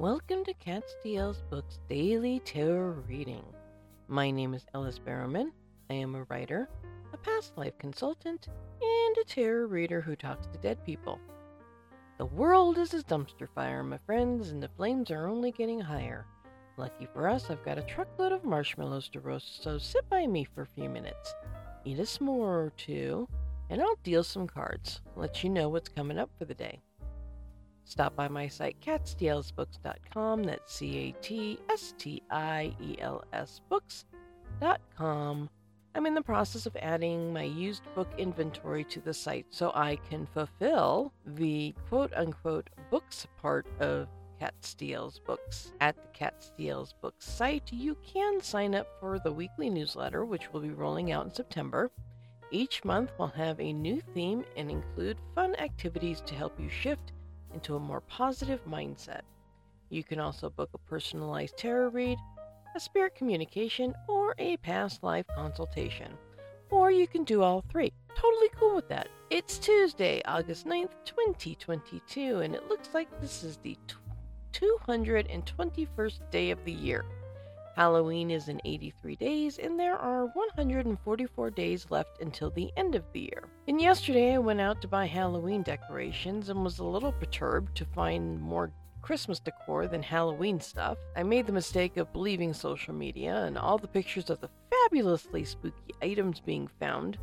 Welcome to Cat Steele's Books Daily Tarot Reading. My name is Ellis Barrowman. I am a writer, a past life consultant, and a tarot reader who talks to dead people. The world is a dumpster fire, my friends, and the flames are only getting higher. Lucky for us, I've got a truckload of marshmallows to roast, so sit by me for a few minutes. Eat a s'more or two, and I'll deal some cards, let you know what's coming up for the day. Stop by my site, catstielsbooks.com. That's C A T S T I E L S books.com. I'm in the process of adding my used book inventory to the site so I can fulfill the quote unquote books part of Catstiel's Books. At the Catstiel's Books site, you can sign up for the weekly newsletter, which will be rolling out in September. Each month will have a new theme and include fun activities to help you shift into a more positive mindset. You can also book a personalized tarot read, a spirit communication, or a past life consultation. Or you can do all three. Totally cool with that. It's Tuesday, August 9th, 2022, and it looks like this is the 221st day of the year. Halloween is in 83 days, and there are 144 days left until the end of the year. And yesterday I went out to buy Halloween decorations and was a little perturbed to find more Christmas decor than Halloween stuff. I made the mistake of believing social media and all the pictures of the fabulously spooky items being found.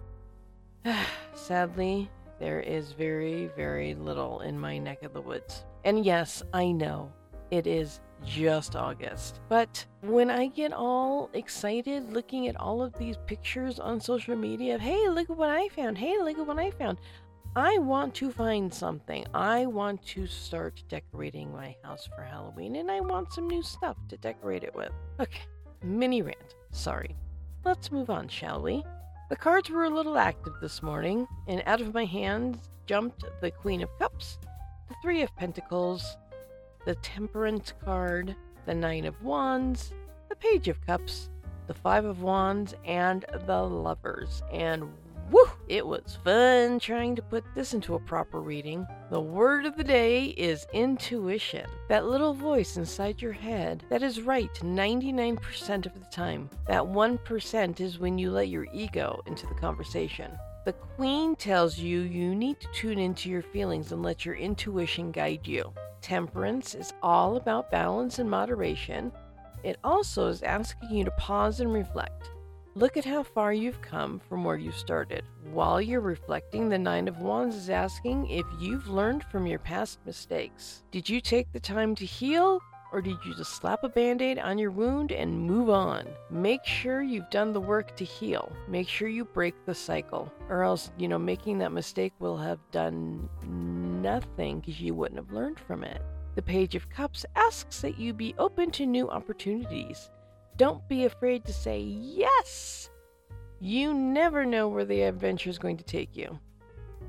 Sadly, there is very, very little in my neck of the woods. And yes, I know it is just August. But when I get all excited looking at all of these pictures on social media hey, look at what I found, hey, look at what I found, I want to find something. I want to start decorating my house for Halloween and I want some new stuff to decorate it with. Okay, mini rant. Sorry. Let's move on, shall we? The cards were a little active this morning, and out of my hands jumped the Queen of Cups, the Three of Pentacles, the Temperance card, the Nine of Wands, the Page of Cups, the Five of Wands, and the Lovers. And! It was fun trying to put this into a proper reading. The word of the day is intuition. That little voice inside your head that is right 99% of the time. That 1% is when you let your ego into the conversation. The Queen tells you you need to tune into your feelings and let your intuition guide you. Temperance is all about balance and moderation. It also is asking you to pause and reflect. Look at how far you've come from where you started. While you're reflecting, the Nine of Wands is asking if you've learned from your past mistakes. Did you take the time to heal? Or did you just slap a band aid on your wound and move on? Make sure you've done the work to heal. Make sure you break the cycle. Or else, you know, making that mistake will have done nothing because you wouldn't have learned from it. The Page of Cups asks that you be open to new opportunities. Don't be afraid to say yes. You never know where the adventure is going to take you.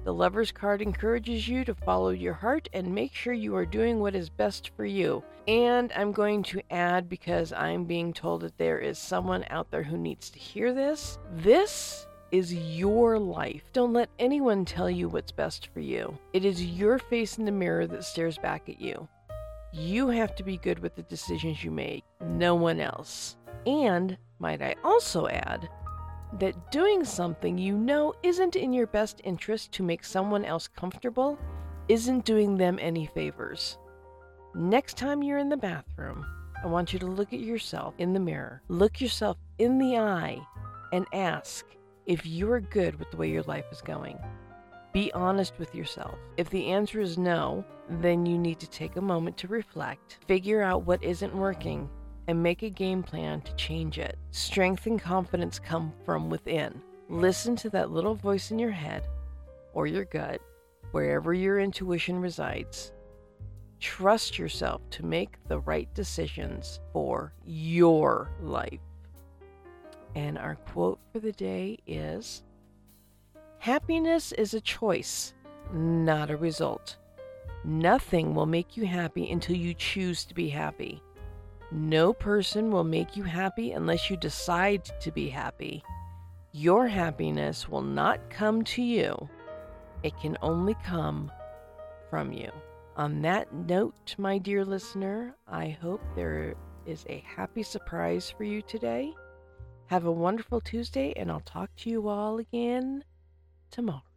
The Lover's card encourages you to follow your heart and make sure you are doing what is best for you. And I'm going to add, because I'm being told that there is someone out there who needs to hear this, this is your life. Don't let anyone tell you what's best for you. It is your face in the mirror that stares back at you. You have to be good with the decisions you make, no one else. And, might I also add, that doing something you know isn't in your best interest to make someone else comfortable isn't doing them any favors. Next time you're in the bathroom, I want you to look at yourself in the mirror, look yourself in the eye, and ask if you're good with the way your life is going. Be honest with yourself. If the answer is no, then you need to take a moment to reflect, figure out what isn't working, and make a game plan to change it. Strength and confidence come from within. Listen to that little voice in your head or your gut, wherever your intuition resides. Trust yourself to make the right decisions for your life. And our quote for the day is Happiness is a choice, not a result. Nothing will make you happy until you choose to be happy. No person will make you happy unless you decide to be happy. Your happiness will not come to you, it can only come from you. On that note, my dear listener, I hope there is a happy surprise for you today. Have a wonderful Tuesday, and I'll talk to you all again tomorrow.